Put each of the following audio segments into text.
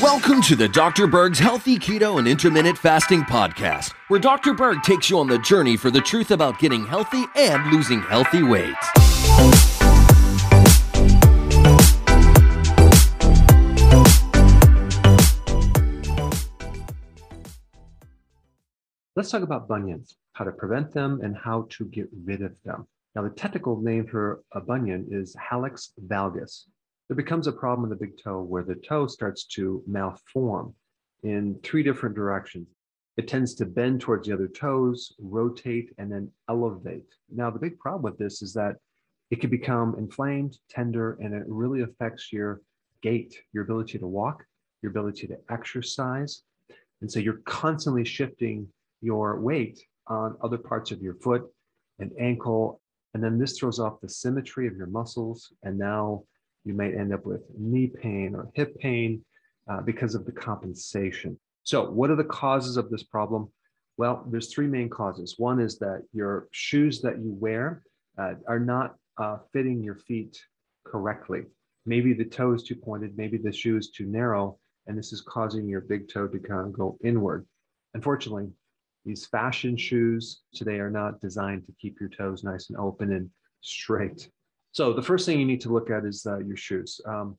Welcome to the Dr. Berg's Healthy Keto and Intermittent Fasting Podcast, where Dr. Berg takes you on the journey for the truth about getting healthy and losing healthy weight. Let's talk about bunions, how to prevent them, and how to get rid of them. Now, the technical name for a bunion is hallux valgus. There becomes a problem in the big toe where the toe starts to malform in three different directions. It tends to bend towards the other toes, rotate, and then elevate. Now, the big problem with this is that it can become inflamed, tender, and it really affects your gait, your ability to walk, your ability to exercise. And so you're constantly shifting your weight on other parts of your foot and ankle. And then this throws off the symmetry of your muscles. And now you might end up with knee pain or hip pain uh, because of the compensation. So, what are the causes of this problem? Well, there's three main causes. One is that your shoes that you wear uh, are not uh, fitting your feet correctly. Maybe the toe is too pointed, maybe the shoe is too narrow, and this is causing your big toe to kind of go inward. Unfortunately, these fashion shoes today are not designed to keep your toes nice and open and straight. So the first thing you need to look at is uh, your shoes. Um,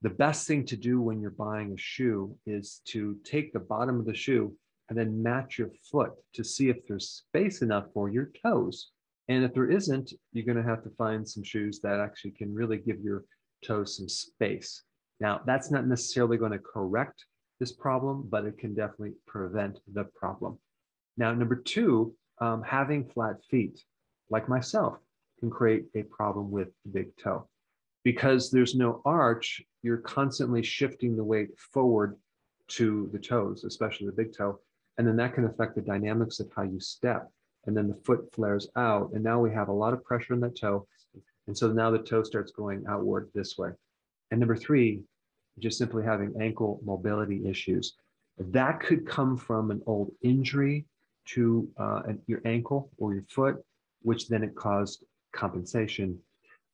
the best thing to do when you're buying a shoe is to take the bottom of the shoe and then match your foot to see if there's space enough for your toes. And if there isn't, you're going to have to find some shoes that actually can really give your toes some space. Now, that's not necessarily going to correct this problem, but it can definitely prevent the problem. Now, number two, um, having flat feet, like myself, can create a problem with the big toe. Because there's no arch, you're constantly shifting the weight forward to the toes, especially the big toe. And then that can affect the dynamics of how you step. And then the foot flares out. And now we have a lot of pressure on that toe. And so now the toe starts going outward this way. And number three, just simply having ankle mobility issues. That could come from an old injury to uh, your ankle or your foot, which then it caused compensation.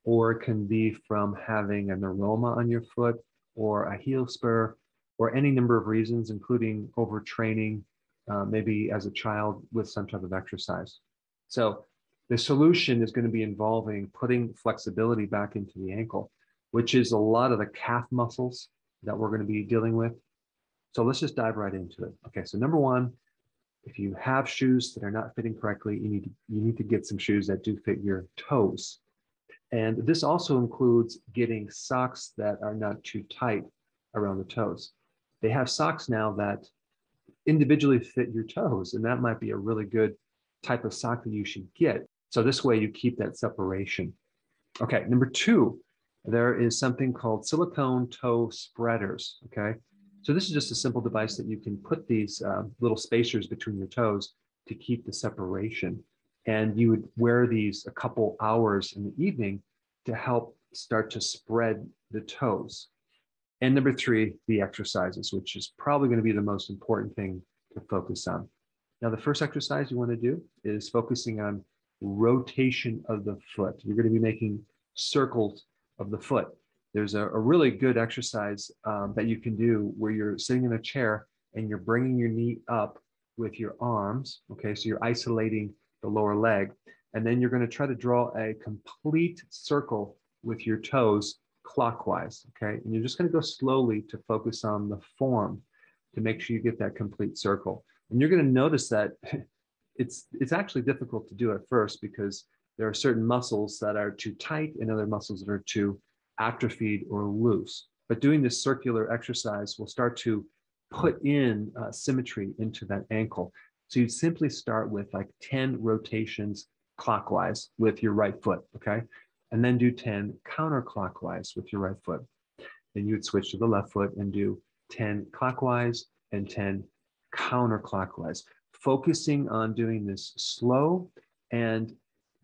Or it can be from having a neuroma on your foot or a heel spur or any number of reasons, including overtraining, uh, maybe as a child with some type of exercise. So the solution is going to be involving putting flexibility back into the ankle, which is a lot of the calf muscles that we're going to be dealing with. So let's just dive right into it. Okay, so number one, if you have shoes that are not fitting correctly, you need to, you need to get some shoes that do fit your toes. And this also includes getting socks that are not too tight around the toes. They have socks now that individually fit your toes, and that might be a really good type of sock that you should get. So this way you keep that separation. Okay, number two, there is something called silicone toe spreaders. Okay, so this is just a simple device that you can put these uh, little spacers between your toes to keep the separation. And you would wear these a couple hours in the evening to help start to spread the toes. And number three, the exercises, which is probably going to be the most important thing to focus on. Now, the first exercise you want to do is focusing on rotation of the foot. You're going to be making circles of the foot there's a, a really good exercise um, that you can do where you're sitting in a chair and you're bringing your knee up with your arms. Okay, so you're isolating the lower leg. And then you're going to try to draw a complete circle with your toes clockwise. Okay, and you're just going to go slowly to focus on the form to make sure you get that complete circle. And you're going to notice that it's it's actually difficult to do at first because there are certain muscles that are too tight and other muscles that are too atrophied or loose. But doing this circular exercise will start to put in uh, symmetry into that ankle. So you simply start with like 10 rotations clockwise with your right foot, okay? And then do 10 counterclockwise with your right foot. Then you would switch to the left foot and do 10 clockwise and 10 counterclockwise, focusing on doing this slow and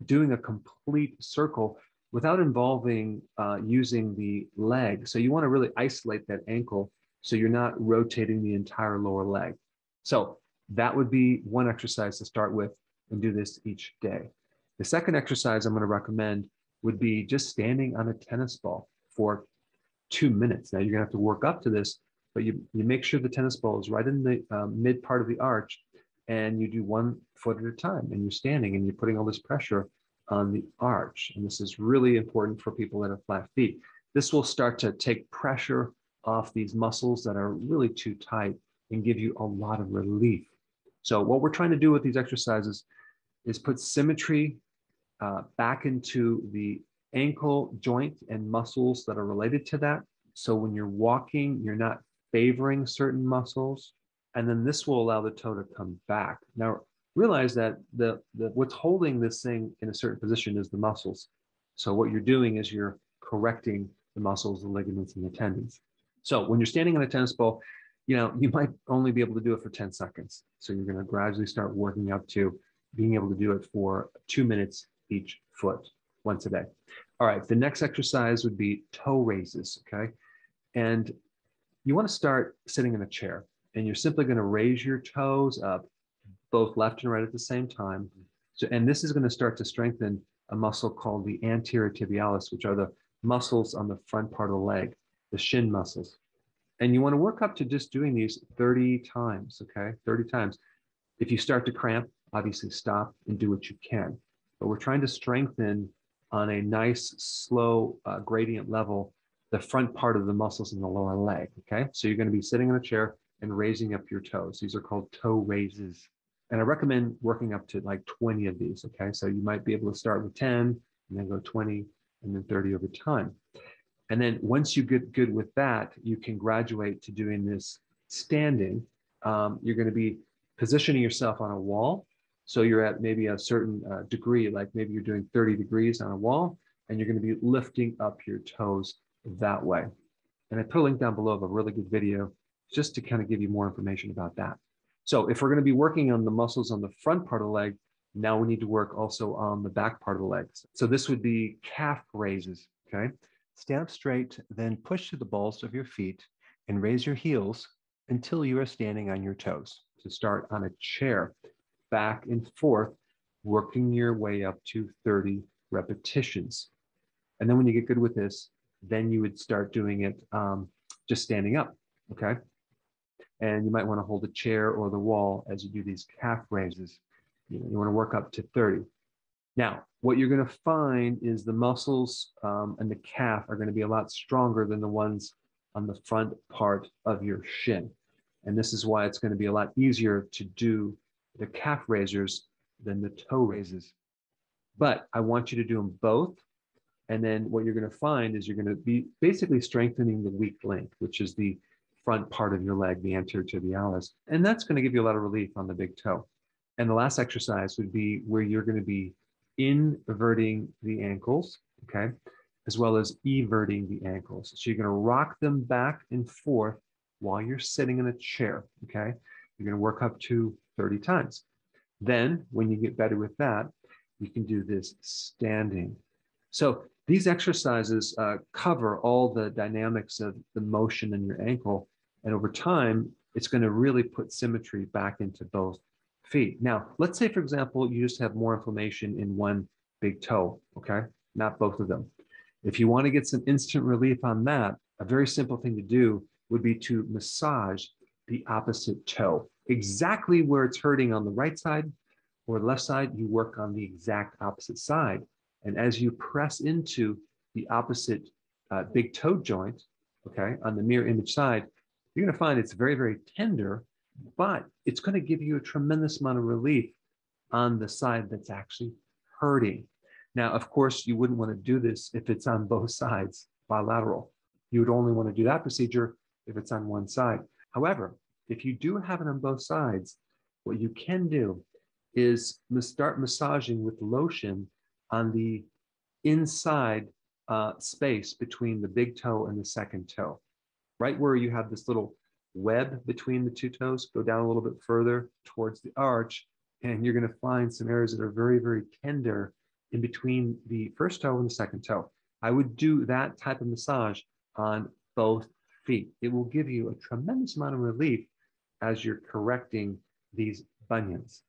doing a complete circle without involving uh, using the leg. So you want to really isolate that ankle so you're not rotating the entire lower leg. So that would be one exercise to start with and do this each day. The second exercise I'm going to recommend would be just standing on a tennis ball for two minutes. Now you're gonna have to work up to this, but you, you make sure the tennis ball is right in the um, mid part of the arch and you do one foot at a time and you're standing and you're putting all this pressure on the arch. And this is really important for people that have flat feet. This will start to take pressure off these muscles that are really too tight and give you a lot of relief. So what we're trying to do with these exercises is put symmetry uh, back into the ankle joint and muscles that are related to that. So when you're walking, you're not favoring certain muscles. And then this will allow the toe to come back. Now, realize that the, the what's holding this thing in a certain position is the muscles. So what you're doing is you're correcting the muscles, the ligaments, and the tendons. So when you're standing on a tennis ball, you know, you might only be able to do it for 10 seconds. So you're going to gradually start working up to being able to do it for two minutes each foot once a day. All right, the next exercise would be toe raises, okay? And you want to start sitting in a chair and you're simply going to raise your toes up both left and right at the same time. So, and this is going to start to strengthen a muscle called the anterior tibialis, which are the muscles on the front part of the leg, the shin muscles. And you want to work up to just doing these 30 times, okay? 30 times. If you start to cramp, obviously stop and do what you can. But we're trying to strengthen on a nice, slow uh, gradient level the front part of the muscles in the lower leg, okay? So you're going to be sitting in a chair and raising up your toes. These are called toe raises. And I recommend working up to like 20 of these, okay? So you might be able to start with 10 and then go 20 and then 30 over time. And then once you get good with that, you can graduate to doing this standing. Um, you're going to be positioning yourself on a wall. So you're at maybe a certain uh, degree, like maybe you're doing 30 degrees on a wall, and you're going to be lifting up your toes that way. And I put a link down below of a really good video just to kind of give you more information about that. So if we're going to be working on the muscles on the front part of the leg, now we need to work also on the back part of the legs. So this would be calf raises, okay? Stand up straight, then push to the balls of your feet and raise your heels until you are standing on your toes. To start on a chair, back and forth, working your way up to 30 repetitions. And then when you get good with this, then you would start doing it um, just standing up, okay? And you might want to hold a chair or the wall as you do these calf raises. You, know, you want to work up to 30. Now, what you're going to find is the muscles um, and the calf are going to be a lot stronger than the ones on the front part of your shin. And this is why it's going to be a lot easier to do the calf raisers than the toe raises. But I want you to do them both. And then what you're going to find is you're going to be basically strengthening the weak link, which is the front part of your leg, the anterior tibialis. And that's going to give you a lot of relief on the big toe. And the last exercise would be where you're going to be inverting the ankles, okay, as well as everting the ankles. So you're going to rock them back and forth while you're sitting in a chair, okay? You're going to work up to 30 times. Then, when you get better with that, you can do this standing. So these exercises uh, cover all the dynamics of the motion in your ankle. And over time, it's going to really put symmetry back into both feet. Now, let's say, for example, you just have more inflammation in one big toe, okay? Not both of them. If you want to get some instant relief on that, a very simple thing to do would be to massage the opposite toe. Exactly where it's hurting on the right side or left side, you work on the exact opposite side. And as you press into the opposite uh, big toe joint, okay, on the mirror image side, you're going to find it's very, very tender but it's going to give you a tremendous amount of relief on the side that's actually hurting. Now, of course, you wouldn't want to do this if it's on both sides, bilateral. You would only want to do that procedure if it's on one side. However, if you do have it on both sides, what you can do is start massaging with lotion on the inside uh, space between the big toe and the second toe, right where you have this little web between the two toes, go down a little bit further towards the arch, and you're going to find some areas that are very, very tender in between the first toe and the second toe. I would do that type of massage on both feet. It will give you a tremendous amount of relief as you're correcting these bunions.